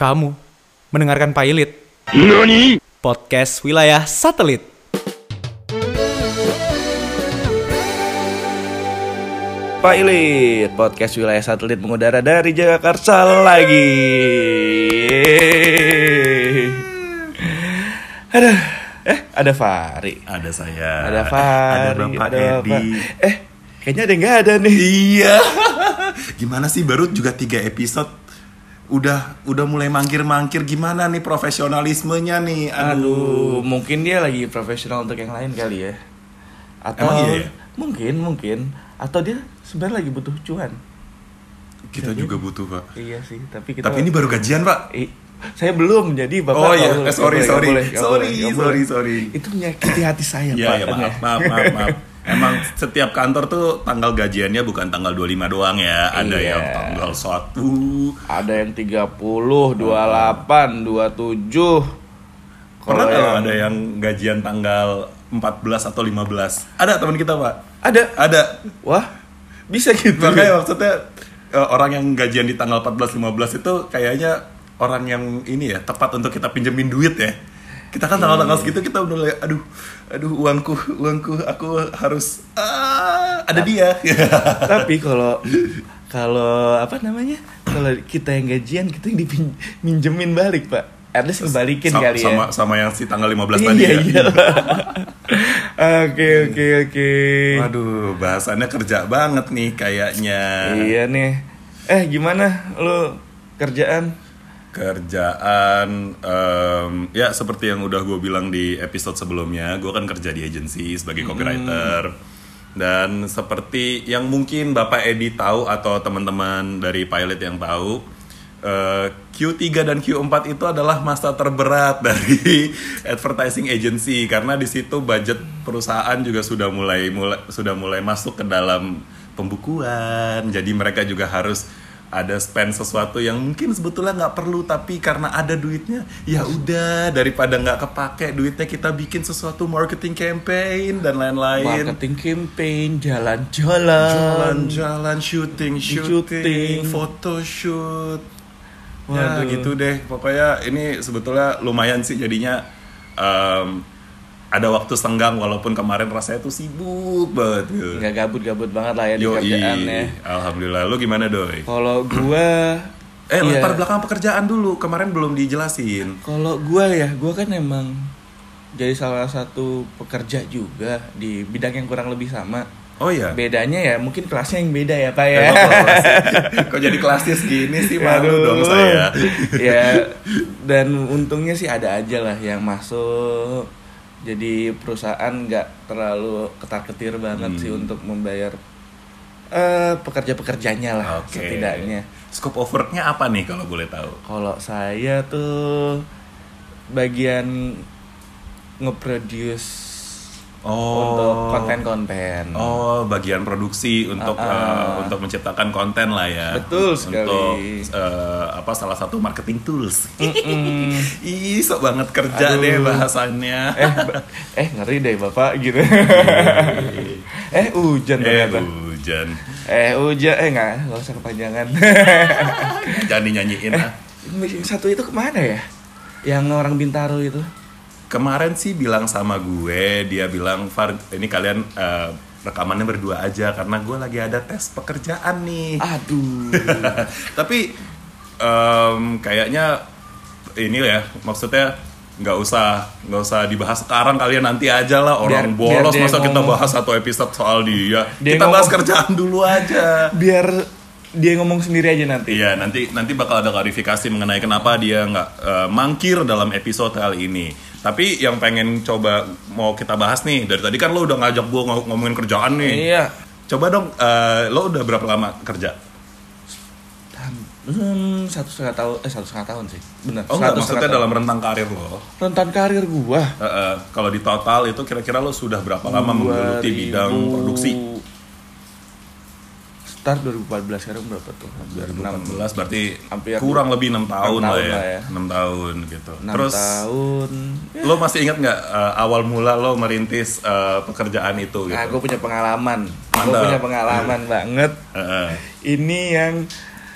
Kamu mendengarkan Pilot, podcast wilayah satelit. Pilot, podcast wilayah satelit mengudara dari Jakarta lagi. Aduh, eh ada Fari, Ada saya. ada Fari, Ada Bapak Bapak. Edi. Eh, kayaknya ada yang nggak ada nih. Iya. Gimana sih baru juga tiga episode udah udah mulai mangkir-mangkir gimana nih profesionalismenya nih. Aduh, mungkin dia lagi profesional untuk yang lain kali ya. Atau Emang iya ya? mungkin, mungkin. Atau dia sebenarnya lagi butuh cuan. Kita juga butuh, Pak. Iya sih, tapi kita Tapi ini baru gajian, Pak. I- saya belum jadi bapak Oh, iya. Eh, sorry, sorry. Sorry, sorry, sorry. itu menyakiti hati saya Iya, pak ya, maaf, maaf, maaf, maaf. Emang setiap kantor tuh tanggal gajiannya bukan tanggal 25 doang ya. Ada Iya. yang tanggal 1. ada yang 30, 28, 27 Pernah Kalau yang- ada yang gajian tanggal 14 atau 15? Ada teman kita, Pak. ada Ada. wah bisa gitu Makanya maksudnya eh, orang yang gajian di tanggal 14 15 itu kayaknya orang yang ini ya tepat untuk kita pinjemin duit ya. Kita kan tanggal-tanggal segitu kita udah mulai aduh aduh uangku uangku aku harus ah, ada dia. tapi kalau kalau apa namanya kalau kita yang gajian kita yang diminjemin balik pak. At least kebalikin Sa- kali ya. sama sama yang si tanggal 15 tadi iya ya. iya. Oke oke oke. Waduh, bahasannya kerja banget nih kayaknya. iya nih. Eh gimana? Lo kerjaan kerjaan em, ya seperti yang udah gue bilang di episode sebelumnya gue kan kerja di agency sebagai copywriter. Dan seperti yang mungkin bapak Edi tahu atau teman-teman dari pilot yang tahu eh, Q3 dan Q4 itu adalah masa terberat dari advertising agency. Karena di situ budget perusahaan juga sudah mulai mulai sudah mulai masuk ke dalam pembukuan. Jadi mereka juga harus ada spend sesuatu yang mungkin sebetulnya nggak perlu tapi karena ada duitnya ya udah daripada nggak kepake duitnya kita bikin sesuatu marketing campaign dan lain-lain marketing campaign jalan-jalan jalan-jalan syuting Syuting. foto shoot Waduh. ya gitu deh pokoknya ini sebetulnya lumayan sih jadinya em, ada waktu senggang walaupun kemarin rasanya tuh sibuk banget gitu. nggak gabut-gabut banget lah ya di kerjaan ya alhamdulillah lu gimana doi kalau gua Eh, iya. latar belakang pekerjaan dulu. Kemarin belum dijelasin. Kalau gue ya, gue kan emang jadi salah satu pekerja juga di bidang yang kurang lebih sama. Oh iya. Bedanya ya mungkin kelasnya yang beda ya pak ya. Emang kelas- Kok jadi klasis gini sih malu Aduh. dong saya. ya dan untungnya sih ada aja lah yang masuk. Jadi perusahaan nggak terlalu ketar ketir banget sih Hmm. untuk membayar eh pekerja pekerjanya lah Oke. setidaknya. Scope of work-nya apa nih kalau boleh tahu? Kalau saya tuh bagian nge-produce untuk konten-konten. Oh, bagian produksi untuk Ah, ah. eh, untuk menciptakan konten lah ya. Betul sekali. Untuk eh, apa salah satu marketing tools. Mm-mm. Ih, sok banget kerja Aduh. deh bahasannya. eh, ba- eh ngeri deh bapak gitu. eh hujan eh, ternyata. hujan. Eh hujan, eh nggak, nggak usah kepanjangan. Jangan dinyanyiin ah. Yang Satu itu ke mana ya? Yang orang Bintaro itu. Kemarin sih bilang sama gue, dia bilang Far, ini kalian eh, rekamannya berdua aja karena gue lagi ada tes pekerjaan nih. Aduh. Tapi em, kayaknya ini ya, maksudnya nggak usah nggak usah dibahas sekarang kalian nanti aja lah orang Biar- biar bolos dia masa kita ngomong. bahas satu episode soal dia, Dia kita bahas ngomong. kerjaan dulu aja Biar dia ngomong sendiri aja nanti. Iya nanti nanti bakal ada klarifikasi mengenai kenapa dia nggak eh, mangkir dalam episode kali ini. Tapi yang pengen coba mau kita bahas nih dari tadi kan lo udah ngajak gue ngomongin kerjaan nih. Iya. Coba dong eh, lo udah berapa lama kerja? Hmm, satu setengah tahun, eh satu setengah tahun sih, benar. Oh enggak maksudnya setengah dalam rentang karir lo. tahun. rentan karir gua. Eh, eh, kalau di total itu kira-kira lo sudah berapa lama menggeluti bidang 2000 produksi? Start 2014 sekarang berapa tuh? Hampir 2014 enam- berarti Hampir kurang lebih enam tahun, enam lah, tahun ya. lah ya. 6 tahun gitu. enam Terus tahun. lo masih ingat nggak eh, awal mula lo merintis eh, pekerjaan itu gitu? Nah, gue punya pengalaman. Gue punya pengalaman banget. Eh, eh. Ini yang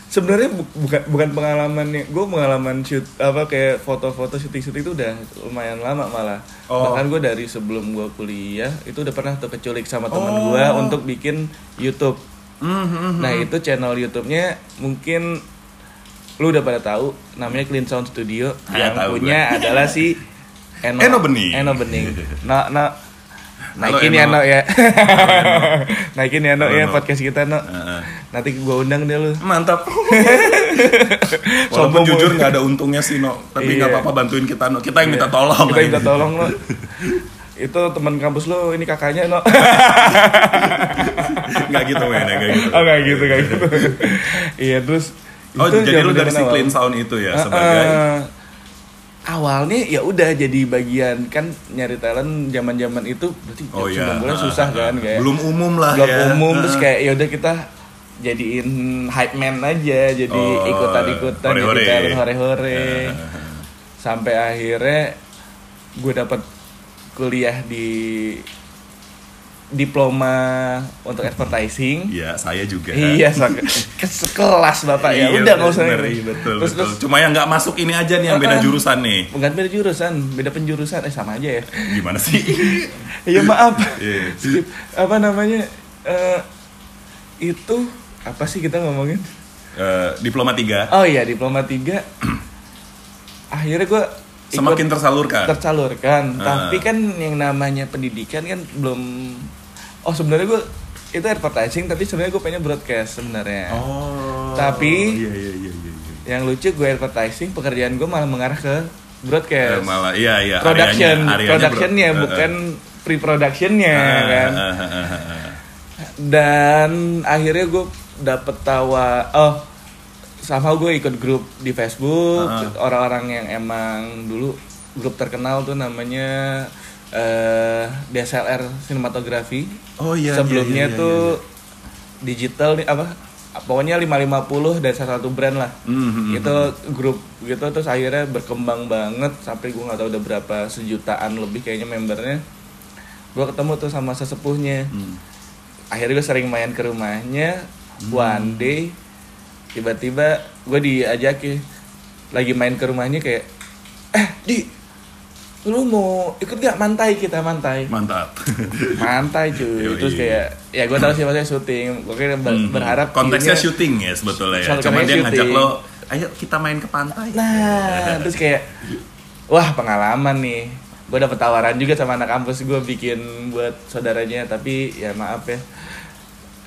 sebenarnya bu- bukan bukan pengalaman nih gue pengalaman shoot apa kayak foto-foto syuting-syuting itu udah lumayan lama malah Oh. bahkan gue dari sebelum gue kuliah itu udah pernah tuh keculik sama teman Oh. gue untuk bikin YouTube Mhm. nah itu channel YouTube-nya mungkin lu udah pada tahu namanya Clean Sound Studio Ya, yang punya adalah si Eno, Eno Bening. Eno Bening. No, no. Halo, Naikin ya Eno. No ya. Naikin ya No Halo, ya podcast kita No. Heeh. Nanti gua undang deh lu. Mantap. Walaupun Sombong jujur nggak ada untungnya sih, No. Tapi nggak Iya. apa-apa bantuin kita, No. Kita yang minta tolong. Kita minta tolong No. Itu teman kampus lo, ini kakaknya No. Nggak gitu, men. Nggak gitu. oh enggak gitu, enggak gitu. iya, terus Oh, itu jadi lu dari si Clean. Sound itu ya sebagai awalnya ya udah jadi bagian kan nyari talent zaman-zaman itu berarti Oh iya. bulan Ah, susah ah, kan ah. kayak belum umum lah belum ya. umum terus Ah. kayak ya udah kita jadiin hype man aja jadi Oh, ikutan-ikutan jadi hore-hore. talent hore-hore Ya. sampai akhirnya gue dapet kuliah di diploma untuk advertising Iya, saya juga. iya sak- ke sekelas bapak ya Iya, udah nggak usah bener, iya, betul, terus betul. terus Cuma yang nggak masuk ini aja nih yang beda Ah, ah. jurusan nih. bukan beda jurusan beda penjurusan eh sama aja ya Gimana sih? Iya maaf. Skip. Apa namanya? Eh itu apa sih kita ngomongin? Eh, diploma 3 Oh iya diploma 3 Akhirnya gue semakin tersalurkan. tersalurkan. Ah. Tapi kan yang namanya pendidikan kan belum. Oh sebenarnya gue itu advertising tapi sebenarnya gue pengen broadcast sebenarnya. oh. Tapi- iya iya iya iya. iya. Yang lucu gue advertising pekerjaan gue malah mengarah ke broadcast. malah iya iya production, areanya- areanya productionnya bro- eh, bukan eh. pre-productionnya Ah, kan. ah, ah, ah, ah, ah. dan akhirnya gue dapet tawa oh sama gue ikut grup di Facebook Ah. orang-orang yang emang dulu grup terkenal tuh namanya eh DSLR sinematografi Oh iya. sebelumnya iya, iya, tuh iya, digital nih apa pokoknya 550 dan salah satu brand lah iya. Hmm, hmm, itu grup gitu terus akhirnya berkembang banget sampai gue nggak tahu udah berapa sejutaan lebih kayaknya membernya gue ketemu tuh sama sesepuhnya Hmm. akhirnya gue sering main ke rumahnya one day tiba-tiba gue diajakin lagi main ke rumahnya kayak eh di lu mau ikut gak mantai kita mantai Mantap. mantai cuy Yoi. terus kayak ya gue tahu sih maksudnya syuting gue kira ber- Hmm, berharap konteksnya ini- syuting ya sebetulnya ya. Cuma dia ngajak lo, ayo kita main ke pantai. Nah, terus kayak wah pengalaman nih. Gue dapet tawaran juga sama anak kampus gue bikin buat saudaranya, tapi ya maaf ya.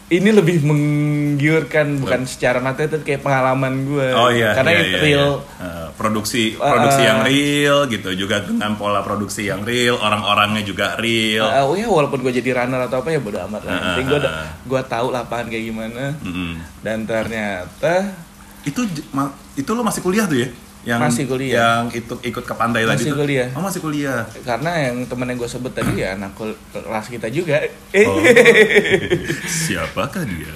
Ini lebih menggiurkan bukan secara materi tapi kayak pengalaman gue. Oh iya, Karena iya, itu iya, real. iya. Eh, produksi Ah, produksi yang real gitu juga dengan pola produksi yang real, orang-orangnya juga real. Uh, ya walaupun gue jadi runner atau apa ya bodo amat lah. Ah, Penting ah, gue gue tahu lapangan kayak gimana. Mm-mm. Dan ternyata Itu itu lo masih kuliah tuh ya? Yang Masih kuliah. Yang itu ikut ke pantai tadi Masih tuh? kuliah. Oh, masih kuliah. karena yang temen yang gue sebut tadi ya anak kelas kita juga. Eh. Oh. Siapakah dia?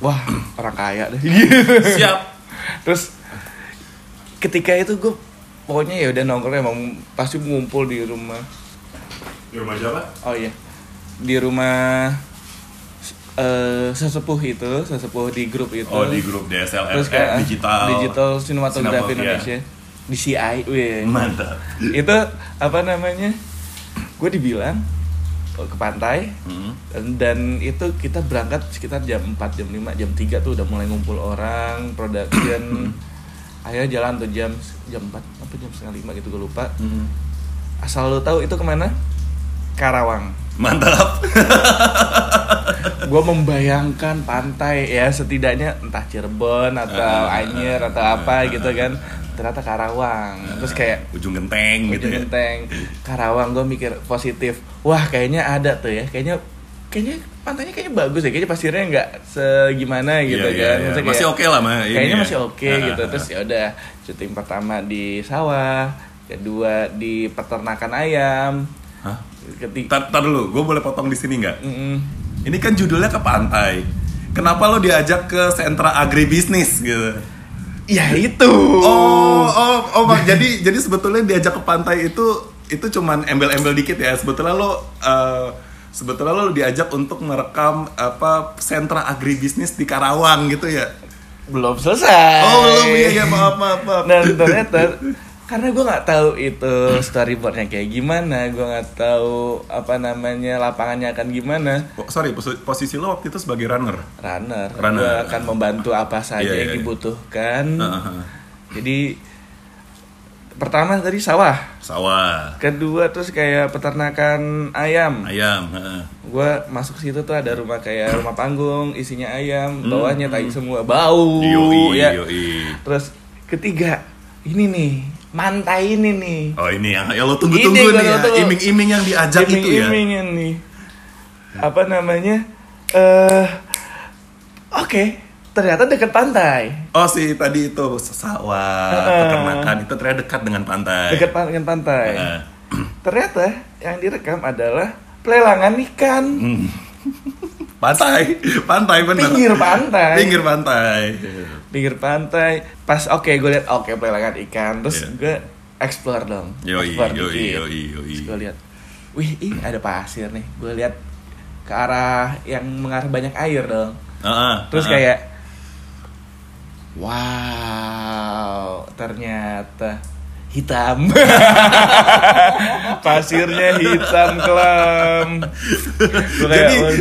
Wah, orang kaya deh. Siap. Terus ketika itu gue pokoknya ya udah nongkrong emang pasti ngumpul di rumah. Di rumah siapa? Oh iya. Di rumah eh sesepuh itu, sesepuh di grup itu. Oh, di grup DSLR Terus eh, kayak digital. digital sinematografi Indonesia. Di CI, wih. Mantap. itu apa namanya? Gue dibilang oh, ke pantai Mm. dan, dan itu kita berangkat sekitar jam 4, jam 5, jam 3 tuh udah mulai ngumpul orang, production. Akhirnya jalan tuh jam jam 4 apa jam setengah 5 gitu gue lupa. Mm. Asal lo tahu itu ke mana? Karawang. Mantap. Gue membayangkan pantai ya setidaknya entah Cirebon atau Ah, Anyer atau ah, apa ah, gitu ah, kan. Ternyata Karawang. Terus kayak ujung genteng gitu Ujung ya. Genteng, Karawang gue mikir positif. Wah kayaknya ada tuh ya. Kayaknya kayaknya pantainya kayaknya bagus ya. Kayaknya pasirnya nggak segimana gitu Iya, iya, kan. iya. Maksudnya Masih oke lah mah ini Kayaknya ya. masih oke Ah, gitu. ah, Terus ah. ya udah syuting pertama di sawah, kedua di peternakan ayam. Hah? Ketiga Tar, tar dulu, gue boleh potong di sini nggak? Mm-mm. Ini kan judulnya ke pantai. Kenapa lo diajak ke sentra agribisnis gitu? Ya itu. Oh, oh, oh, jadi jadi sebetulnya diajak ke pantai itu itu cuman embel-embel dikit ya. Sebetulnya lo eh, sebetulnya lo diajak untuk merekam apa sentra agribisnis di Karawang gitu ya. belum selesai. Oh belum iya ya maaf maaf maaf. Dan ternyata karena gue nggak tahu itu storyboardnya kayak gimana, gue nggak tahu apa namanya lapangannya akan gimana. Oh, sorry posi- posisi lo waktu itu sebagai runner. Runner, Runner. gue akan membantu apa saja Iya, iya, yang iya. dibutuhkan. Heeh. Jadi pertama tadi sawah, Sawah, kedua terus kayak peternakan ayam. ayam. heeh. gue masuk situ tuh ada rumah kayak rumah panggung isinya ayam Hmm, bawahnya tai semua bau Yoi, ya yoi. terus ketiga ini nih mantai ini nih Oh ini yang, yang lo tunggu-tunggu Ini nih ya, iming-iming yang diajak itu ya. iming-imingin nih apa namanya eh oke ternyata deket pantai Oh si tadi itu sawah, Heeh. peternakan itu ternyata dekat dengan pantai. dekat pan- dengan pantai Heeh. ternyata yang direkam adalah pelelangan ikan Hmm. Pantai, pantai bener. pinggir pantai Pinggir pantai. pinggir pantai pas oke gue lihat oke pelelangan ikan terus Iya. gue explore dong Yoi, explore yoi, dikit. yoi, yoi. terus gue lihat wih ih ada pasir nih gue lihat ke arah yang mengarah banyak air dong Heeh, terus heeh. kayak wow ternyata hitam pasirnya hitam kelam Jadi- "Oh,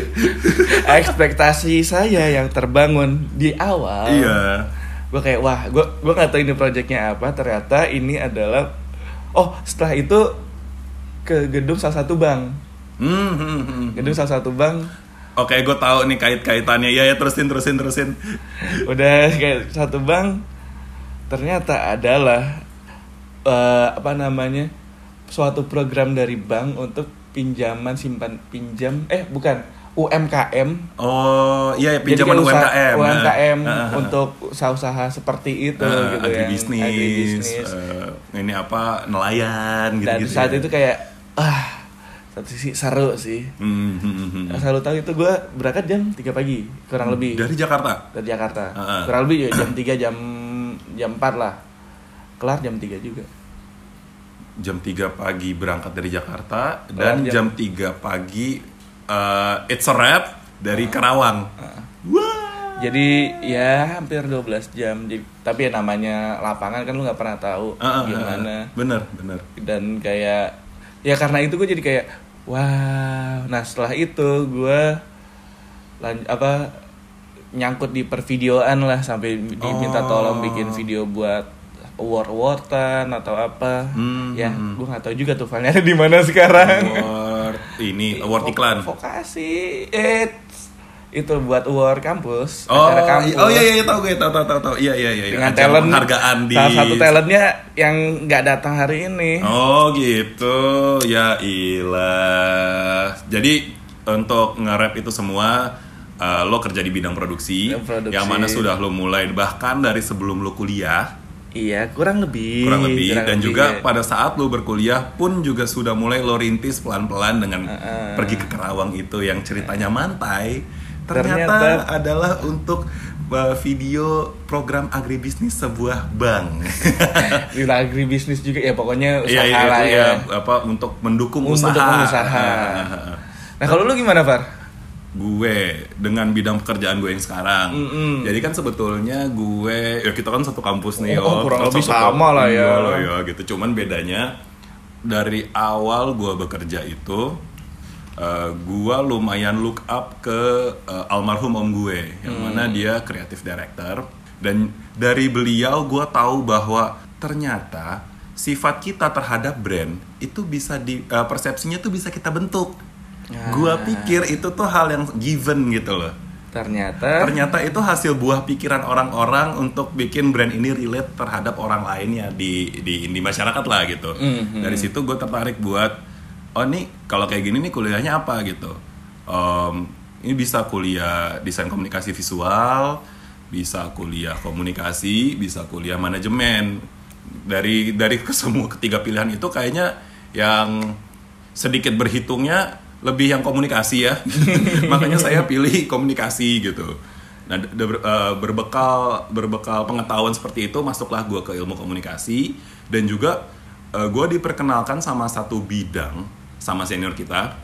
ekspektasi saya yang terbangun di awal Iya. gue kayak wah gue gue nggak tahu ini proyeknya apa ternyata ini adalah oh setelah itu ke gedung salah satu bank Hmm, hmm, hmm. gedung salah satu bank Oke, gue tahu nih kait-kaitannya. Ya, ya terusin, terusin, terusin. udah kayak satu bank ternyata adalah eh, apa namanya suatu program dari bank untuk pinjaman simpan pinjam eh bukan UMKM Oh, iya, Jadi pinjaman kayak usaha- UMKM. UMKM Heeh, heeh. untuk usaha-usaha seperti itu Eh, gitu ya agribisnis, agribisnis. eh, ini apa nelayan gitu, dan gitu saat ya. itu kayak ah satu sisi seru sih Hmm, hmm, hmm, hmm. Asal lu tahu itu gue berangkat jam 3 pagi kurang lebih dari Jakarta dari Jakarta Heeh. kurang lebih ya jam 3 jam jam 4 lah kelar jam 3 juga. Jam 3 pagi berangkat dari Jakarta dan jam- jam 3 pagi eh, it's a wrap dari Karawang. Wah. Jadi ya hampir 12 jam tapi ya namanya lapangan kan lu nggak pernah tahu Ah, ah, ah, gimana. ah. bener bener. Dan kayak ya karena itu gue jadi kayak wow nah setelah itu gue lan- apa nyangkut di pervideoan lah sampai diminta Oh. tolong bikin video buat award awardan atau apa. Hmm, ya hmm. gue nggak tahu juga tuh filenya ada di mana sekarang. Award ini award iklan. vokasi eh itu buat award kampus oh acara kampus i- oh iya iya iya, tahu gue tahu tahu tahu tahu. Iya iya iya dengan Ajang talent penghargaan di salah satu talentnya yang nggak datang hari ini. Oh gitu, ya ilah. Jadi untuk nge-rap itu semua uh, lo kerja di bidang produksi, Bidang produksi. yang mana sudah lo mulai bahkan dari sebelum lo kuliah iya kurang lebih kurang lebih kurang dan lebih, juga ya. pada saat lo berkuliah pun juga sudah mulai lo rintis pelan-pelan dengan Uh-uh. pergi ke Kerawang itu yang ceritanya mantai Ternyata- ternyata, adalah untuk uh, video program agribisnis sebuah bank. di agribisnis juga ya pokoknya usaha Iya iya lah ya. ya apa untuk mendukung Untuk usaha. usaha. Nah kalau lu gimana Far? Gue dengan bidang pekerjaan gue yang sekarang. Mm-mm. Jadi kan sebetulnya gue ya kita kan satu kampus nih. Oh, kurang Satu- lebih sama lah ya. Iya lah ya gitu. Cuman bedanya dari awal gue bekerja itu eh, gue lumayan look up ke eh, almarhum om gue yang Hmm. mana dia creative director dan dari beliau gue tahu bahwa ternyata sifat kita terhadap brand itu bisa di eh, persepsinya tuh bisa kita bentuk. Ah. Gua pikir itu tuh hal yang given gitu loh. Ternyata Ternyata itu hasil buah pikiran orang-orang untuk bikin brand ini relate terhadap orang lainnya di di di masyarakat lah gitu. Mhm. Dari situ gue tertarik buat oh nih kalau kayak gini nih kuliahnya apa gitu. Em, ini bisa kuliah desain komunikasi visual, bisa kuliah komunikasi, bisa kuliah manajemen. Dari dari semua ketiga pilihan itu kayaknya yang sedikit berhitungnya lebih yang komunikasi ya. Makanya saya pilih komunikasi gitu. Nah, eh, berbekal berbekal pengetahuan seperti itu masuklah gue ke ilmu komunikasi dan juga gue diperkenalkan sama satu bidang sama senior kita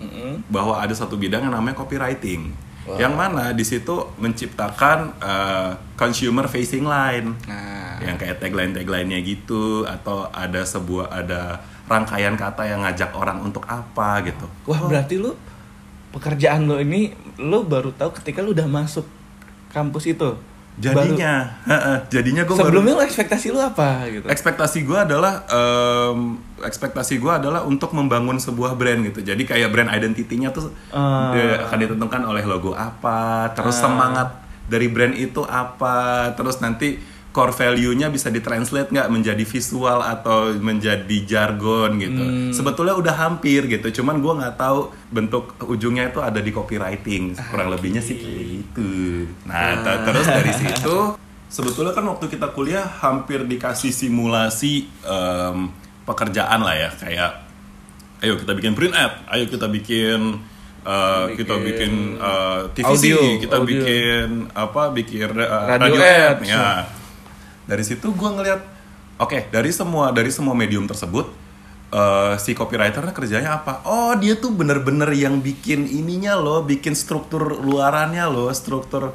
bahwa ada satu bidang yang namanya copywriting. Yang mana di situ menciptakan uh, consumer facing line. Nah, Yang kayak tagline-tagline-nya gitu atau ada sebuah ada rangkaian kata yang ngajak orang untuk apa gitu. wah berarti lu pekerjaan lo ini lo baru tahu ketika lu udah masuk kampus itu. Jadinya, heeh, jadinya gue Baru, sebelumnya lo ekspektasi lu apa gitu? ekspektasi gue adalah em, ekspektasi gue adalah untuk membangun sebuah brand gitu jadi kayak brand identity-nya tuh dia akan ditentukan oleh logo apa terus semangat dari brand itu apa terus nanti core value-nya bisa ditranslate nggak menjadi visual atau menjadi jargon gitu Hmm. sebetulnya udah hampir gitu cuman gue nggak tahu bentuk ujungnya itu ada di copywriting kurang lebihnya sih kayak gitu nah ter- terus dari situ sebetulnya kan waktu kita kuliah hampir dikasih simulasi em, pekerjaan lah ya kayak ayo kita bikin print ad ayo kita bikin eh, kita bikin eh, TVC Audio, kita audio. bikin apa bikin eh, Radio radio, ad ads. ya dari situ gue ngeliat oke dari semua dari semua medium tersebut eh, si copywriternya kerjanya apa? Oh dia tuh bener-bener yang bikin ininya loh bikin struktur luarannya loh struktur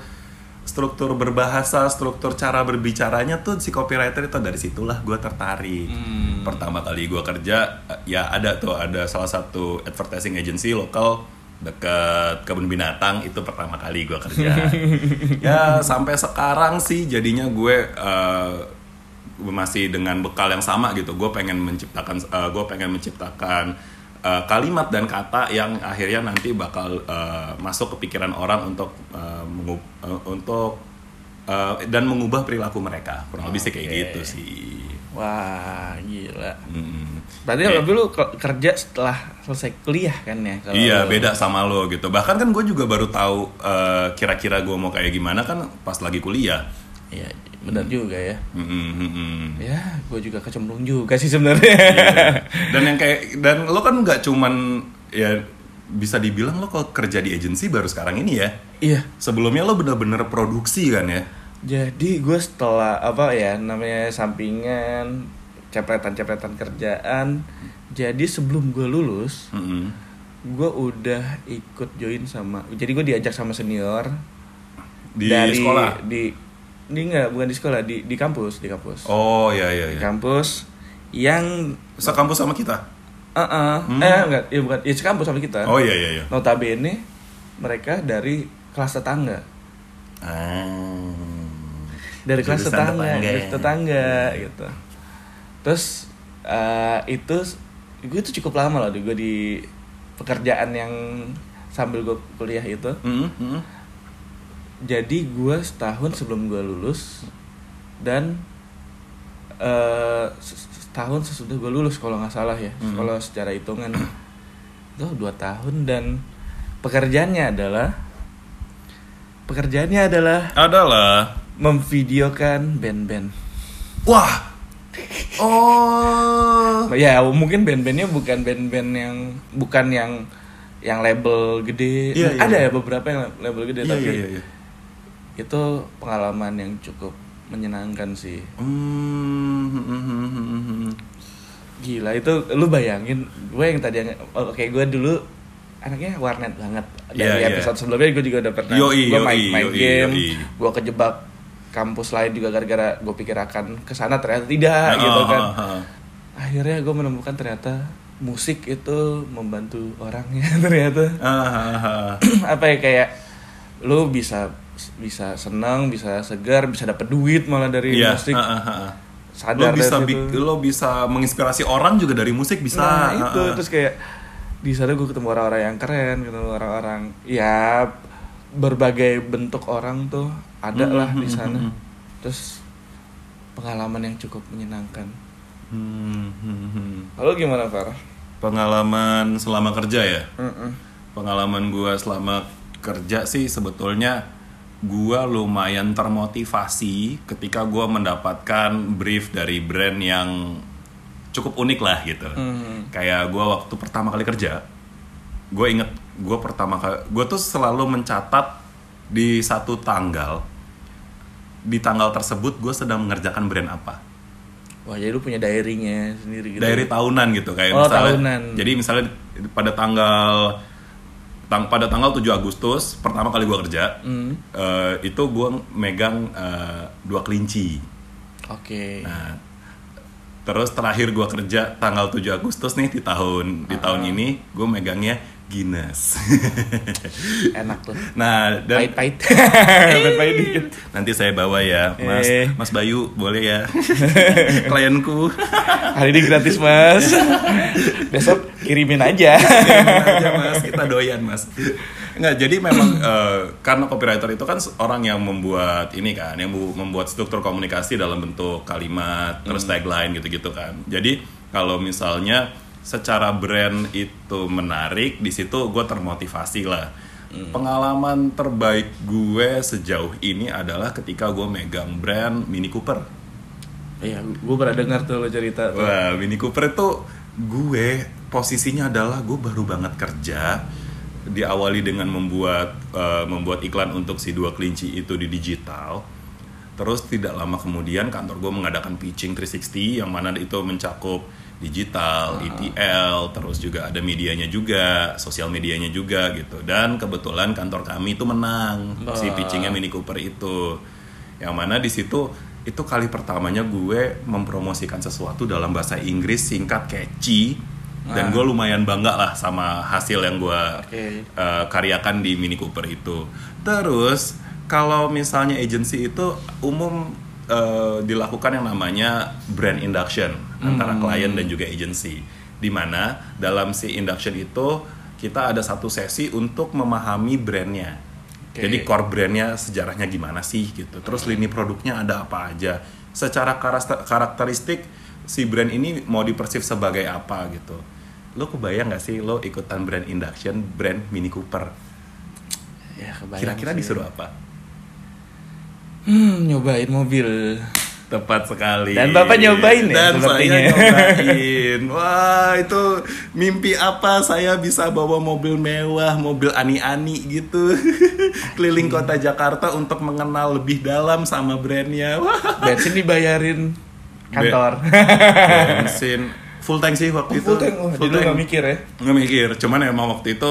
struktur berbahasa struktur cara berbicaranya tuh si copywriter itu dari situlah gue tertarik. Pertama kali gue kerja eh, ya ada tuh ada salah satu advertising agency lokal deket kebun binatang itu pertama kali gue kerja ya sampai sekarang sih jadinya gue eh, masih dengan bekal yang sama gitu gue pengen menciptakan gue pengen menciptakan eh, kalimat dan kata yang akhirnya nanti bakal eh, masuk ke pikiran orang untuk eh, mengu- eh, untuk eh, dan mengubah perilaku mereka kurang lebih sih kayak Oke. gitu sih Wah, gila. Mm. Berarti Kayak- lebih lu ke- kerja setelah selesai kuliah kan ya? kalau Iya lu- beda sama lo gitu. Bahkan kan gue juga baru tahu eh, kira-kira gue mau kayak gimana kan pas lagi kuliah. Iya, benar juga ya. Mm, mm, mm, mm. Ya, gue juga kecemplung juga sih sebenarnya. Dan yang kayak dan lo kan nggak cuman ya bisa dibilang lo kalau kerja di agensi baru sekarang ini ya. iya. Sebelumnya lo bener-bener produksi kan ya. Jadi gue setelah apa ya namanya sampingan, cepretan-cepretan kerjaan. Jadi sebelum gue lulus, Mm, mm. gue udah ikut join sama. Jadi gue diajak sama senior Di sekolah. Di di enggak, bukan di sekolah, di di kampus, di kampus. Oh ya ya Di ya. kampus yang Sekampus sama kita. eh eh enggak, ya bukan, ya sekampus sama kita. Hmm. Oh iya iya iya. Notabene mereka dari kelas tetangga. Ah. dari kelas tetangga, tetangga dari ya. tetangga gitu. Terus eh, itu gue tuh cukup lama loh gue di pekerjaan yang sambil gue kuliah itu. Mm, mm. Jadi gue setahun sebelum gue lulus dan se- setahun sesudah gue lulus kalau nggak salah ya. Hmm. Kalau secara hitungan itu dua tahun dan pekerjaannya adalah pekerjaannya adalah Adalah. memvideokan band-band. Wah. Oh. Ya mungkin band-bandnya bukan band-band yang bukan yang yang label gede. Iya, Ada iya. ya beberapa yang label gede Iya tapi iya iya. iya. itu pengalaman yang cukup menyenangkan sih. Hmm, hmm, hmm, hmm. Gila itu lu bayangin gue yang tadi yang- oke gue dulu anaknya warnet banget dari iya. episode sebelumnya gue juga udah pernah gue main, main yoi, game gue kejebak kampus lain juga gara-gara gue pikir akan ke sana ternyata tidak gitu Ah, kan ah, ah. akhirnya gue menemukan ternyata musik itu membantu orangnya ternyata apa ya kayak lu bisa bisa senang bisa segar bisa dapat duit malah dari Iya. musik sadar Lo bisa lo bisa menginspirasi orang juga dari musik bisa. nah Ah, itu terus kayak di sana gue ketemu orang-orang yang keren ketemu orang-orang ya berbagai bentuk orang tuh ada Hmm, lah hmm, di hmm, sana hmm. terus pengalaman yang cukup menyenangkan Hmm, hmm, hmm. lalu gimana Far? Pengalaman selama kerja ya. Mm-mm. Pengalaman gua selama kerja sih sebetulnya gua lumayan termotivasi ketika gua mendapatkan brief dari brand yang cukup unik lah gitu. Mhm. Kayak gua waktu pertama kali kerja, gue inget gue pertama kali, gue tuh selalu mencatat di satu tanggal, di tanggal tersebut gue sedang mengerjakan brand apa. wah jadi lu punya diary-nya sendiri gitu Dari tahunan gitu kayak Oh, misalnya. tahunan. Jadi misalnya pada tanggal tang pada tanggal 7 Agustus pertama kali gue kerja eh, itu gue megang eh, dua kelinci Oke. nah terus terakhir gue kerja tanggal 7 Agustus nih di tahun di tahun ini gue megangnya Guinness Enak tuh. nah dan Pahit-pahit. Pahit-pahit dikit. nanti saya bawa ya Mas Eh. Mas Bayu boleh ya klienku Hari ini gratis mas. Besok kirimin aja. Kirimin aja mas, kita doyan mas. Nggak, jadi memang eh, karena copywriter itu kan orang yang membuat ini kan, yang bu- membuat struktur komunikasi dalam bentuk kalimat, terus tagline gitu-gitu kan. Jadi kalau misalnya secara brand itu menarik, di situ gue termotivasi lah. Pengalaman terbaik gue sejauh ini adalah ketika gue megang brand Mini Cooper. Iya, gue pernah dengar tuh lo cerita tuh. Wah, Mini Cooper itu gue posisinya adalah gue baru banget kerja diawali dengan membuat eh, membuat iklan untuk si dua kelinci itu di digital. Terus tidak lama kemudian kantor gue mengadakan pitching 360 yang mana itu mencakup digital, ETL, terus juga ada medianya juga, sosial medianya juga gitu. Dan kebetulan kantor kami itu menang si Wah. pitchingnya Mini Cooper itu. Yang mana di situ itu kali pertamanya gue mempromosikan sesuatu dalam bahasa Inggris singkat catchy dan gue lumayan bangga lah sama hasil yang gue Oke. eh, karyakan di Mini Cooper itu. Terus kalau misalnya agency itu umum eh, dilakukan yang namanya brand induction antara klien dan juga agency. Di mana dalam si induction itu kita ada satu sesi untuk memahami brandnya. Oke. Jadi core brandnya sejarahnya gimana sih gitu. Terus lini produknya ada apa aja. Secara karakter- karakteristik si brand ini mau dipersif sebagai apa gitu. Lo kebayang gak sih lo ikutan brand induction brand Mini Cooper? Ya, kebayang Kira-kira disuruh apa? Hmm, nyobain mobil. Tepat sekali. Dan Bapak nyobain ya, Dan sepertinya. saya nyobain. Wah, itu mimpi apa saya bisa bawa mobil mewah, mobil ani-ani gitu. Keliling kota Jakarta untuk mengenal lebih dalam sama brandnya. Wah, Bensin dibayarin kantor. bensin full tank sih waktu itu. full tank. Oh, Full tank. nggak mikir ya? Nggak mikir, cuman emang waktu itu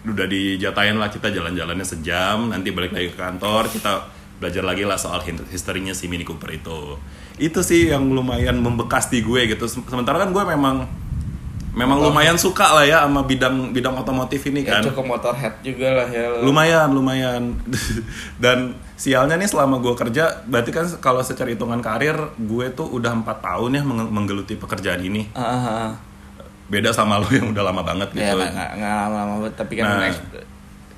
udah dijatahin lah kita jalan-jalannya sejam, nanti balik lagi ke kantor, kita belajar lagi lah soal historinya si Mini Cooper itu. Itu sih yang lumayan membekas di gue gitu. Sem- Sementara kan gue memang memang lumayan suka lah ya sama bidang bidang otomotif ini Ya, kan. cukup motorhead juga lah ya. Lumayan, lumayan. Dan sialnya nih selama gue kerja, berarti kan kalau secara hitungan karir, gue tuh udah empat tahun ya menggeluti pekerjaan ini. Ah, ah, ah. Beda sama lo yang udah lama banget Ya, gitu. nggak nggak- nggak lama-lama tapi kan Nah.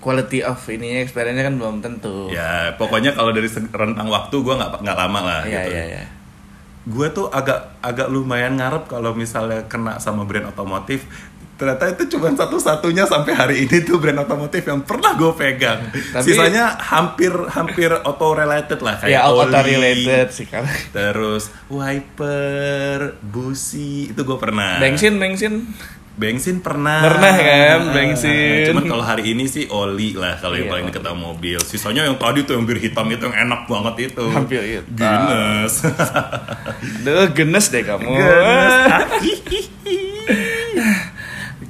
Quality of ininya experience-nya kan belum tentu. Ya, pokoknya kalau dari rentang waktu gue nggak nggak lama lah Iya, gitu. iya, iya. Gue tuh agak agak lumayan ngarep kalau misalnya kena sama brand otomotif. Ternyata itu cuma satu-satunya sampai hari ini tuh brand otomotif yang pernah gue pegang. Tapi- Sisanya hampir hampir auto related lah kayak Ya, auto oli, related sih kan. Terus wiper, busi itu gue pernah. Bensin, bensin. Bensin pernah. Pernah kan, bensin. Cuman kalau hari ini sih oli lah kalau yang Iya, paling dekat sama mobil. Sisanya yang tadi tuh yang bir hitam itu yang enak banget itu. Hampir hitam. Guinness. Duh, genes deh kamu.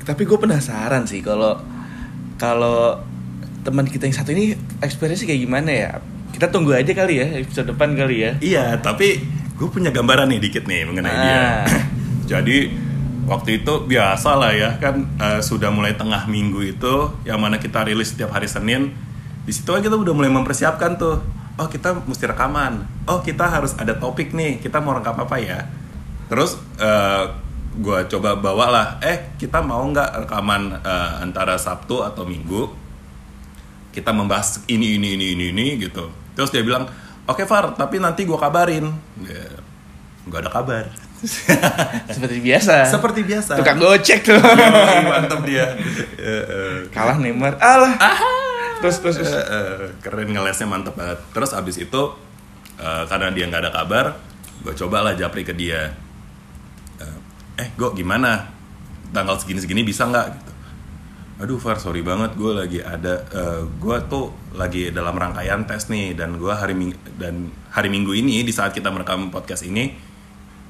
Tapi gue penasaran sih kalau kalau teman kita yang satu ini experience kayak gimana ya? Kita tunggu aja kali ya episode depan kali ya. iya, tapi gue punya gambaran nih dikit nih mengenai dia. Ah. Jadi waktu itu biasa lah ya kan eh, sudah mulai tengah minggu itu yang mana kita rilis setiap hari Senin. Di situ kita udah mulai mempersiapkan tuh. Oh kita mesti rekaman. Oh kita harus ada topik nih. Kita mau rekam apa ya? Terus gue coba bawa lah. Eh kita mau nggak rekaman eh, antara Sabtu atau Minggu? Kita membahas ini ini ini ini ini gitu. Terus dia bilang, oke Far, tapi nanti gue kabarin. Ya, nggak ada kabar. Seperti biasa. Seperti biasa. Tukang gocek tuh. Yoi, mantep dia. Eh, eh. Kalah Neymar. Alah. Terus terus. terus. Eh, eh, keren ngelesnya mantep banget. Terus abis itu eh, karena dia nggak ada kabar, gue cobalah japri ke dia. Eh, eh, gue gimana? Tanggal segini-segini bisa nggak? Gitu. Aduh, Far, sorry banget, gue lagi ada, gue tuh lagi dalam rangkaian tes nih, dan gue hari ming dan hari Minggu ini di saat kita merekam podcast ini,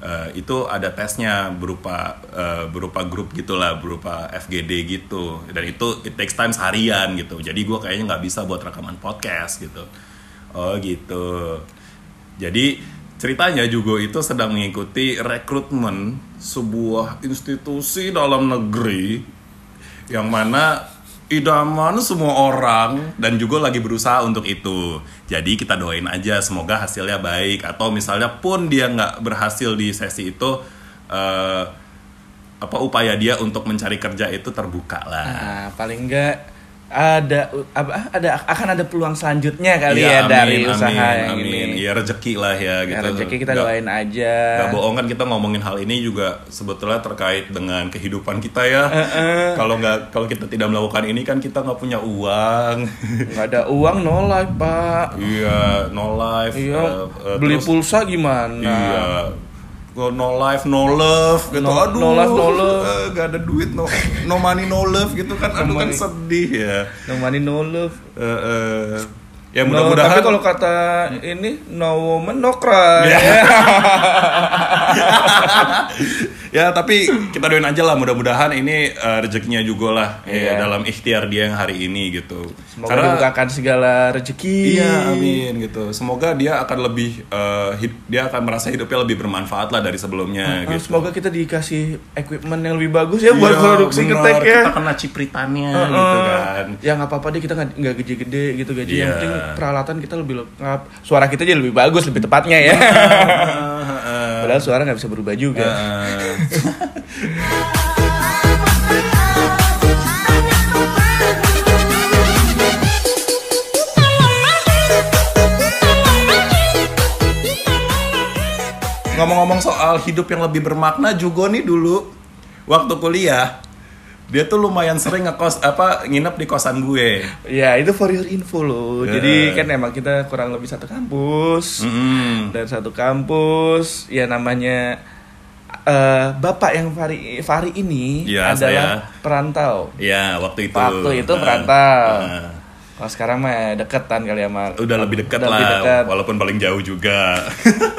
Eh, itu ada tesnya berupa eh, berupa grup gitulah berupa FGD gitu. Dan itu it takes time seharian gitu. Jadi gue kayaknya nggak bisa buat rekaman podcast gitu. Oh gitu. Jadi ceritanya juga itu sedang mengikuti rekrutmen sebuah institusi dalam negeri yang mana idaman semua orang dan juga lagi berusaha untuk itu. Jadi kita doain aja semoga hasilnya baik atau misalnya pun dia nggak berhasil di sesi itu eh, apa upaya dia untuk mencari kerja itu terbuka lah. Nah, paling enggak ada apa ada akan ada peluang selanjutnya kali ya dari amin, usaha amin, yang amin. ini. Ya rezeki lah ya Ya, gitu. rezeki kita Nggak- doain aja. Gak bohong kan kita ngomongin hal ini juga sebetulnya terkait dengan kehidupan kita ya. Kalau nggak kalau kita tidak melakukan ini kan kita nggak punya uang. Nggak ada uang no life, Pak. iya, no life. Iya, eh, eh, beli terus- pulsa gimana? Iya. Go no life, no love gitu. No- Aduh. no life, no love. eh, gak ada duit, no no money, no love gitu kan. Aduh kan money. sedih ya. No money no love. Eh, eh. Ya No, mudah-mudahan. tapi kalau kata ini no woman no cry. Iya. ya tapi kita doain aja lah mudah-mudahan ini eh, rezekinya juga lah ya, Iya. dalam ikhtiar dia yang hari ini gitu. Semoga dibukakan segala rezeki. Iya, amin gitu. Semoga dia akan lebih eh, hid- dia akan merasa hidupnya lebih bermanfaat lah dari sebelumnya Nah, gitu. Semoga kita dikasih equipment yang lebih bagus ya buat Iya, produksi bener. ketek ya. Kita kena cipritannya Heeh. gitu kan. Ya nggak apa-apa deh kita nggak gede-gede gitu gaji. Yang Iya. penting peralatan kita lebih lengkap. Suara kita jadi lebih bagus, lebih tepatnya ya. Padahal suara nggak bisa berubah juga. Heeh. Ngomong-ngomong soal hidup yang lebih bermakna juga nih dulu waktu kuliah dia tuh lumayan sering ngekos apa nginep di kosan gue. Ya itu for your info loh. Ya. Jadi kan emang kita kurang lebih satu kampus. Mm-mm. Dan satu kampus ya namanya eh, bapak yang Fari Fari ini Iya, adalah saya. perantau. Ya waktu itu. Waktu itu Heeh. perantau. Heeh. Kalau sekarang mah deketan kali sama udah lebih dekat udah lah lebih dekat. walaupun paling jauh juga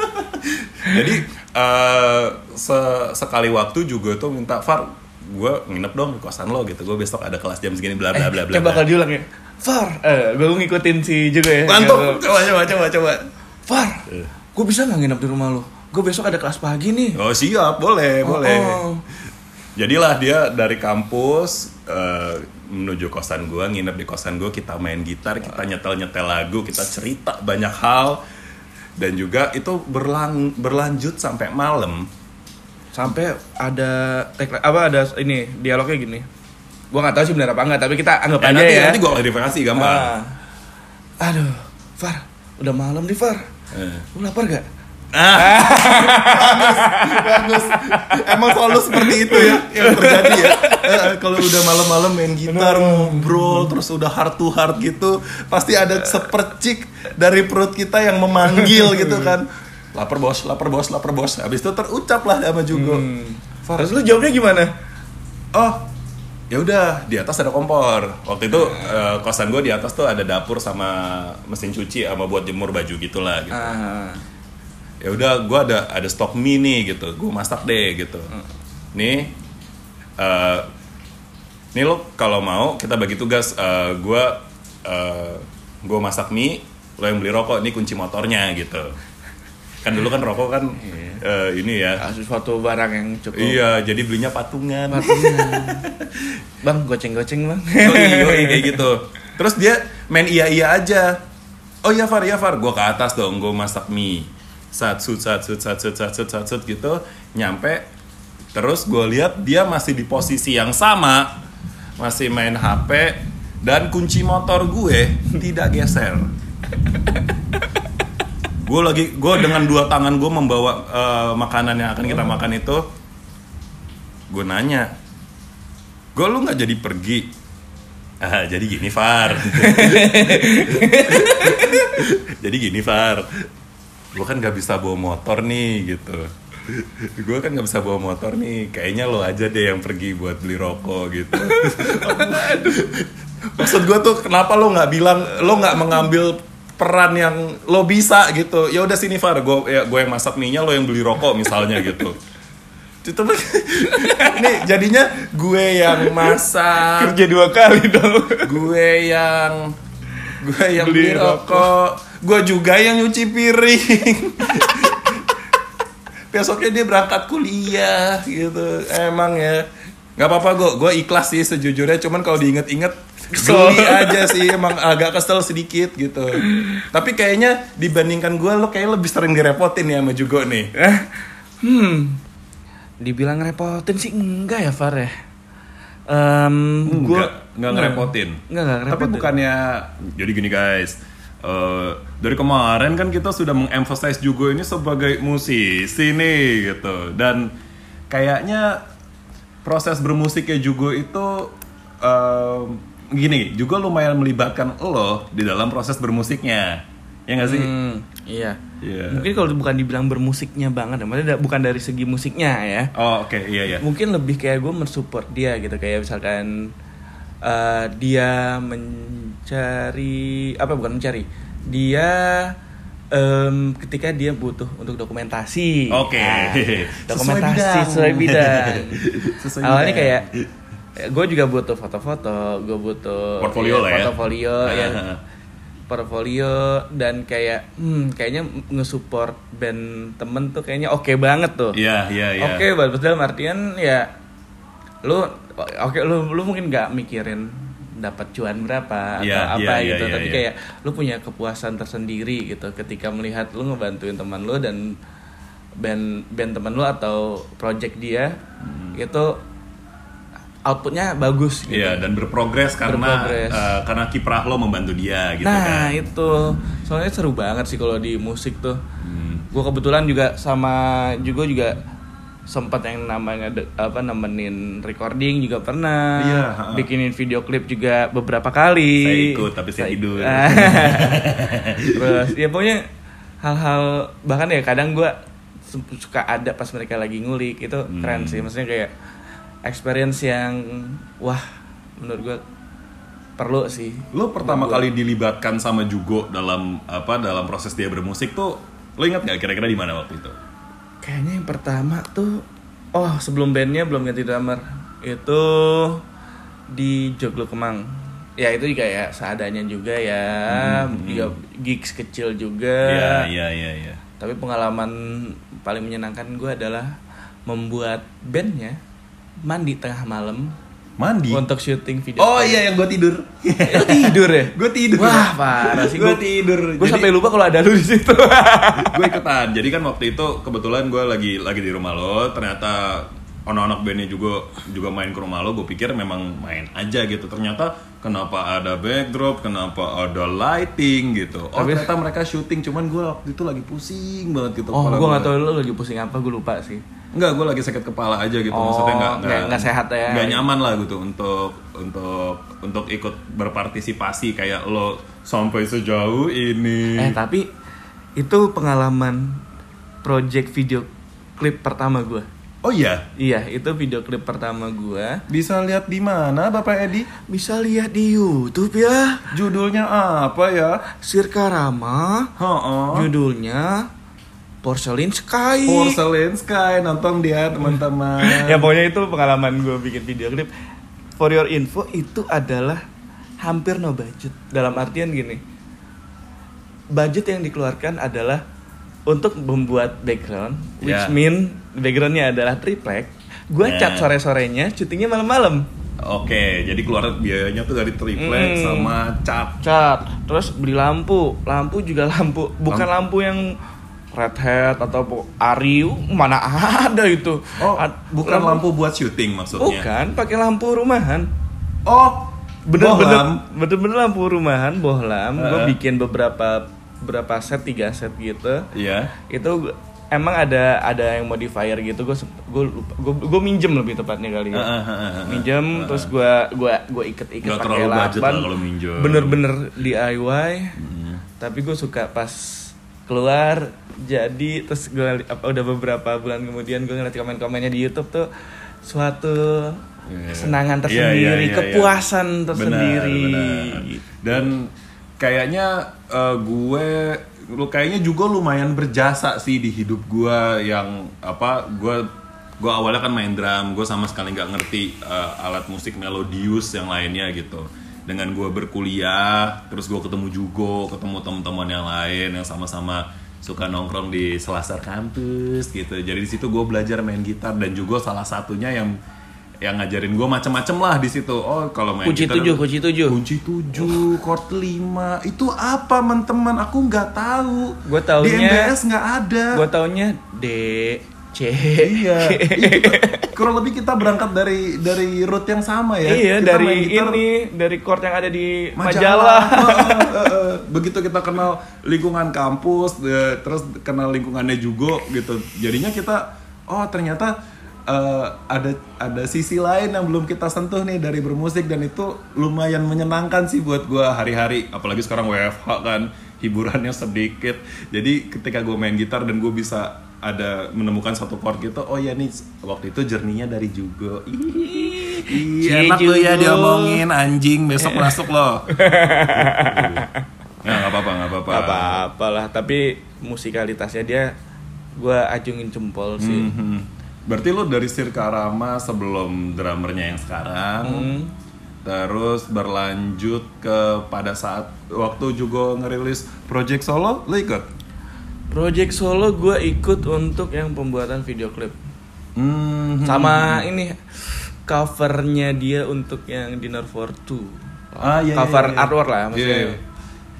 jadi eh, se- sekali waktu juga tuh minta Far gue nginep dong di kosan lo gitu gue besok ada kelas jam segini bla bla bla bla Coba bla. kalau diulang ya. Far, eh, gue ngikutin si juga ya. mantap coba coba coba coba Far, Eh. gue bisa nggak nginep di rumah lo? Gue besok ada kelas pagi nih. oh siap boleh boleh Oh. jadilah dia dari kampus eh, menuju kosan gue nginep di kosan gue kita main gitar kita nyetel nyetel lagu kita cerita banyak hal dan juga itu berlang berlanjut sampai malam Sampai ada tag apa ada ini dialognya gini. Gue nggak tahu sih benar apa enggak, tapi kita anggap Ya, aja nanti ya. nanti gue klarifikasi gampang Ah. Aduh, Far, udah malam nih Far. Eh. Lu lapar gak? Ah. bagus, bagus. Emang selalu seperti itu ya yang terjadi ya. Eh, kalau udah malam-malam main gitar, ngobrol, terus udah heart to heart gitu, pasti ada sepercik dari perut kita yang memanggil gitu kan. Lapar bos, lapar bos, lapar bos. Habis itu terucap lah sama Jugo. Far, Terus lu jawabnya gimana? oh ya udah di atas ada kompor. Waktu itu eh, kosan gue di atas tuh ada dapur sama mesin cuci sama buat jemur baju gitulah gitu. Ah. ya udah gue ada ada stok mie nih gitu. Gue masak deh gitu. Nih eh nih lo kalau mau kita bagi tugas. Eh, gue eh, gue masak mie lo yang beli rokok. Ini kunci motornya gitu kan dulu kan rokok kan eh, ini ya Ah, sesuatu barang yang cukup iya jadi belinya patungan Bang, goceng-goceng bang Yoi, yoi, kayak gitu. Terus dia main iya-iya aja. Oh iya Far, iya Far. Gue ke atas dong, gue masak mie. Sat, sut, sat, sut, sat, sut, sat, sut, sat, sut, gitu. Nyampe. Terus gue lihat dia masih di posisi yang sama. Masih main HP. Dan kunci motor gue tidak geser. Gue lagi, gue dengan dua tangan gue membawa eh, makanan yang akan kita makan itu. Gue nanya, gue lu nggak jadi pergi? Ah jadi gini Far. Jadi gini Far gue kan nggak bisa bawa motor nih gitu. Gue kan nggak bisa bawa motor nih kayaknya lo aja deh yang pergi buat beli rokok gitu. Maksud gue tuh kenapa lo nggak bilang lo nggak mengambil peran yang lo bisa gitu. Ya udah sini Far gue ya gue yang masak minyak lo yang beli rokok misalnya gitu. Itu ini jadinya gue yang masak. Kerja dua kali dong. Gue yang gue yang Beli beli rokok. gue juga yang nyuci piring. Besoknya dia berangkat kuliah gitu. Emang ya. Nggak apa-apa gue gue ikhlas sih sejujurnya. Cuman kalau diinget-inget geli aja sih emang agak kesel sedikit gitu tapi kayaknya dibandingkan gue lo kayak lebih sering direpotin ya sama Jugo nih Eh, hmm dibilang repotin sih enggak ya Far ya Em, gua Nggak, nggak ngerepotin. Enggak, nggak Tapi ngerepotin. bukannya jadi gini guys. eh, dari kemarin kan kita sudah mengemphasize juga ini sebagai musisi nih gitu dan kayaknya proses bermusiknya juga itu em, gini juga lumayan melibatkan lo di dalam proses bermusiknya ya nggak sih Hmm, iya. Iya. Mungkin kalau bukan dibilang bermusiknya banget, ya, maksudnya bukan dari segi musiknya ya. oh oke iya iya Mungkin lebih kayak gue mensupport dia gitu kayak misalkan eh, dia mencari apa bukan mencari, dia em, ketika dia butuh untuk dokumentasi. Oke. Nah, Sesuai dokumentasi bidang. sesuai bidang. Sesuai Awalnya bidang. kayak gue juga butuh foto-foto, gue butuh Portfolio lah ya. portofolio ya portfolio dan kayak hmm, kayaknya nge-support band temen tuh kayaknya oke banget tuh. iya iya iya Oke, bagus dalam artian ya lu oke lu lu mungkin nggak mikirin dapat cuan berapa atau Iya, apa iya, gitu, iya, tapi iya. kayak lu punya kepuasan tersendiri gitu ketika melihat lu ngebantuin teman lu dan band band teman lu atau project dia Hmm. itu outputnya bagus gitu. Iya dan berprogres karena Berprogres. eh, karena kiprah lo membantu dia gitu nah kan. itu soalnya seru banget sih kalau di musik tuh Hmm. gue kebetulan juga sama juga juga sempat yang namanya de- apa nemenin recording juga pernah Iya, ha-ha. bikinin video klip juga beberapa kali Saya ikut, tapi saya tidur. terus ya pokoknya hal-hal bahkan ya kadang gue suka ada pas mereka lagi ngulik itu keren Hmm. sih maksudnya kayak experience yang wah menurut gue perlu sih Lo pertama kali dilibatkan sama Jugo dalam apa dalam proses dia bermusik tuh lo ingat nggak kira-kira di mana waktu itu? Kayaknya yang pertama tuh oh sebelum bandnya belum ganti drummer itu di Joglo Kemang. Ya itu juga ya seadanya juga ya, juga gigs kecil juga. Hmm, Iya iya iya iya. Tapi pengalaman paling menyenangkan gue adalah membuat bandnya mandi tengah malam Mandi. untuk syuting video. Oh iya yang gue tidur. Itu tidur ya? gue tidur. Wah parah sih Gue Gua- tidur. Gue sampai lupa kalau ada lu di situ. gue ikutan. Jadi kan waktu itu kebetulan gue lagi lagi di rumah lo. Ternyata anak-anak bandnya juga juga main ke rumah lo. Gue pikir memang main aja gitu. Ternyata kenapa ada backdrop, kenapa ada lighting gitu. Oh Tapi- ternyata mereka syuting. Cuman gue waktu itu lagi pusing banget gitu. oh gue gak tau lu lagi pusing apa gue lupa sih. Enggak, gue lagi sakit kepala aja gitu. Oh, Maksudnya nggak nggak- nggak sehat ya. Nggak nyaman lah gitu untuk untuk untuk ikut berpartisipasi kayak lo sampai sejauh ini. Eh tapi itu pengalaman project video klip pertama gue. Oh iya, Iya itu video klip pertama gue. bisa lihat di mana Bapak Edi? Bisa lihat di YouTube ya. Judulnya apa ya? Sirka Rama. Heeh. Judulnya Porcelain Sky. Porcelain Sky nonton dia teman-teman. ya pokoknya itu pengalaman gue bikin video klip. For your info itu adalah hampir no budget. Dalam artian gini. Budget yang dikeluarkan adalah untuk membuat background, which Ya. mean backgroundnya adalah triplek. Gue Ya. cat sore-sorenya, syutingnya malam-malam. Oke, jadi keluar biayanya tuh dari triplek Hmm. sama cat. Cat, terus beli lampu, lampu juga lampu, bukan lampu yang red hat atau Ariu, mana ada itu? Oh, Ad- bukan lampu buat syuting maksudnya. Bukan, pakai lampu rumahan. Oh, Bener-bener, bener-bener lampu rumahan, bohlam. Gue Heeh. bikin beberapa beberapa set, tiga set gitu. Iya. Itu gua- emang ada ada yang modifier gitu. Gue gue gue minjem lebih tepatnya kali ya. Heeh, heeh, heeh. minjem terus gue gua gua iket-iket Nggak pakai lakban minjem. bener-bener DIY Hmm. tapi gue suka pas keluar jadi terus gue apa udah beberapa bulan kemudian gue ngeliat komen-komennya di YouTube tuh suatu Iya. kesenangan Iya, tersendiri iya, iya, iya. kepuasan Benar, tersendiri benar. Dan kayaknya eh, gue lu kayaknya juga lumayan berjasa sih di hidup gue yang apa gue gue awalnya kan main drum gue sama sekali nggak ngerti eh, alat musik melodius yang lainnya gitu. Dengan gue berkuliah terus gue ketemu Jugo ketemu teman-teman yang lain yang sama-sama suka nongkrong di selasar kampus gitu. Jadi di situ gue belajar main gitar dan juga salah satunya yang yang ngajarin gue macem-macem lah di situ. Oh kalau main Kunci gitar tujuh, kunci tujuh. kunci tujuh chord lima. Itu apa teman-teman? Aku nggak tahu. Di taunya- MBS nggak ada. Gua taunya D C iya itu kurang lebih kita berangkat dari dari root yang sama ya. Iya Kita dari gitar ini dari chord yang ada di majalah, majalah. Begitu kita kenal lingkungan kampus eh, terus kenal lingkungannya juga gitu. Jadinya kita oh ternyata eh, ada ada sisi lain yang belum kita sentuh nih dari bermusik dan itu lumayan menyenangkan sih buat gua hari-hari apalagi sekarang WFH kan hiburannya sedikit jadi ketika gue main gitar dan gue bisa ada menemukan satu chord gitu oh ya nih waktu itu jerninya dari Jugo Ih, Cie enak lu ya diomongin anjing besok masuk loh Nah, nggak apa-apa, nggak apa-apa. Gak apa-apa lah, tapi musikalitasnya dia gua acungin jempol sih. Mhm. Berarti lu dari Sirka Rama sebelum drummernya yang sekarang, Hmm. terus berlanjut ke pada saat waktu juga ngerilis project solo, lu ikut? Project solo gua ikut untuk yang pembuatan video klip. Mhm. Sama ini covernya dia untuk yang Dinner for Two. Ah, iya, iya, Cover iya. artwork lah maksudnya. Iya, iya.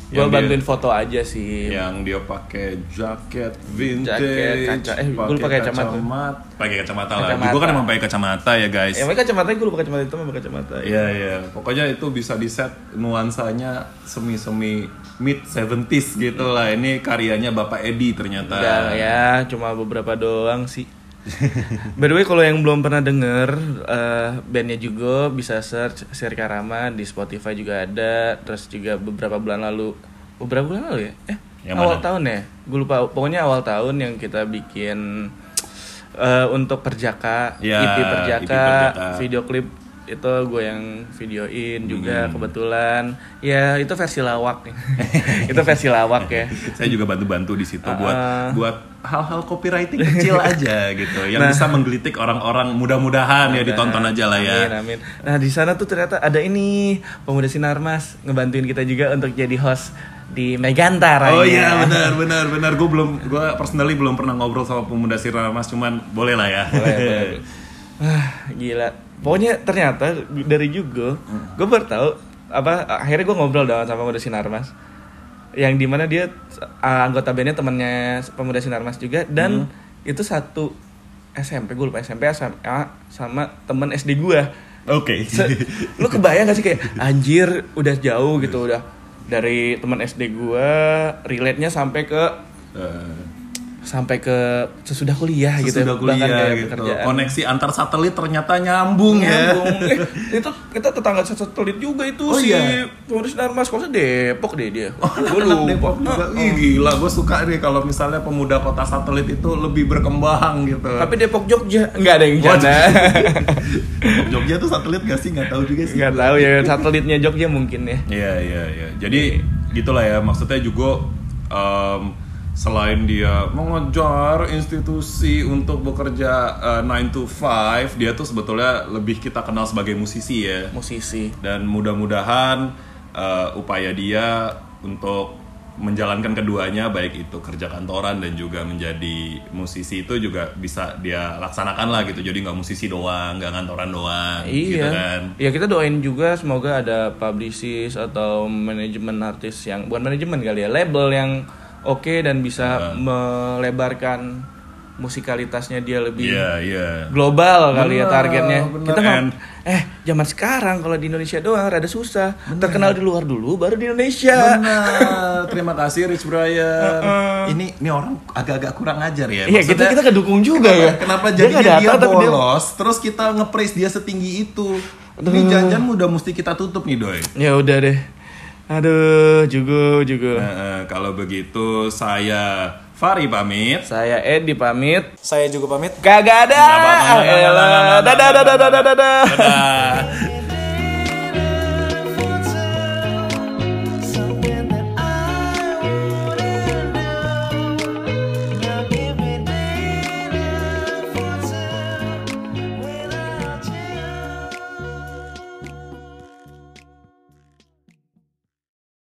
Gua Yang dia- bantuin foto aja sih. yang dia pakai jaket vintage, Jaket, kaca. Eh, gua lupa kacamata. kacamat- pakai kacamata lah. Kacamata. Juga kan emang pakai kacamata ya guys. Ya kacamata gue lupa kacamata itu memang kacamata. Iya iya, pokoknya itu bisa di set nuansanya semi-semi mid 70s gitu lah. Ini karyanya Bapak Edi ternyata. Enggak ya, cuma beberapa doang sih. By the way, kalau yang belum pernah denger eh, bandnya juga bisa search Sirka Rama di Spotify juga ada. Terus juga beberapa bulan lalu, beberapa bulan lalu ya? Eh, Yang awal mana? tahun ya? Gue lupa. Pokoknya awal tahun yang kita bikin eh, untuk Perjaka, Ya, EP Perjaka, EP Perjaka. video klip itu gue yang videoin Hmm. juga kebetulan. Ya itu versi lawak, itu versi lawak ya. Saya juga bantu-bantu di situ buat Ah. buat hal-hal copywriting kecil aja gitu, yang Nah. bisa menggelitik orang-orang. Mudah-mudahan ya ditonton aja lah ya. Amin, amin. Nah, di sana tuh ternyata ada ini pemuda sinar mas ngebantuin kita juga untuk jadi host di Megantara. Oh ya. iya benar benar benar gue belum gue personally belum pernah ngobrol sama pemuda Sirna Mas cuman boleh lah ya. Boleh, boleh. Ah, gila. Pokoknya ternyata dari juga, Hmm. gue baru tahu apa akhirnya gue ngobrol dong sama pemuda sinar mas, yang di mana dia uh, anggota bandnya temannya pemuda sinar mas juga dan Hmm. itu satu SMP gue lupa SMP SMA sama temen SD gue. Oke. Se- lu kebayang gak sih kayak anjir udah jauh gitu udah dari teman SD gua relate-nya sampai ke Eh, sampai ke sesudah kuliah gitu Sesudah bahkan kuliah kayak gitu. pekerjaan. Koneksi antar satelit ternyata nyambung, Nyambung. ya. Eh, itu kita tetangga satelit juga itu Oh, si iya? Pemuda Sinar Mas kosnya Depok deh dia. Oh, lupa. Depok juga. Ih, gila, gue suka nih kalau misalnya pemuda kota satelit itu lebih berkembang gitu. Tapi Depok Jogja enggak ada yang Wah, janda. Jogja tuh satelit gak sih? Nggak tahu juga sih. Enggak tahu ya satelitnya Jogja mungkin ya. Iya iya iya. Jadi gitulah ya maksudnya juga em, selain dia mengejar institusi untuk bekerja eh, 9 to 5, dia tuh sebetulnya lebih kita kenal sebagai musisi ya. Musisi. Dan mudah-mudahan eh, upaya dia untuk menjalankan keduanya baik itu kerja kantoran dan juga menjadi musisi itu juga bisa dia laksanakan lah gitu jadi nggak musisi doang nggak kantoran doang gitu Iya. kan Ya kita doain juga semoga ada publicist atau manajemen artis yang bukan manajemen kali ya, label yang oke dan bisa melebarkan musikalitasnya dia lebih iya iya global kali ya targetnya. benar. Kita And- eh zaman sekarang kalau di Indonesia doang rada susah. Terkenal di luar dulu baru di Indonesia. Benar. Terima kasih Rich Brian. Ini ini orang agak-agak kurang ajar ya. Iya, kita kita kedukung juga kenapa, ya. Kenapa Dia jadinya dia, dia- bolos, terus kita nge-praise dia setinggi itu. Ini jangan udah mesti kita tutup nih, Doi. Ya udah deh. Aduh, juga juga. Nah, eh, kalau begitu saya Fari pamit. Saya Edi pamit. Saya juga pamit. Kagak ada. Dadah dadah dadah dadah. Dadah.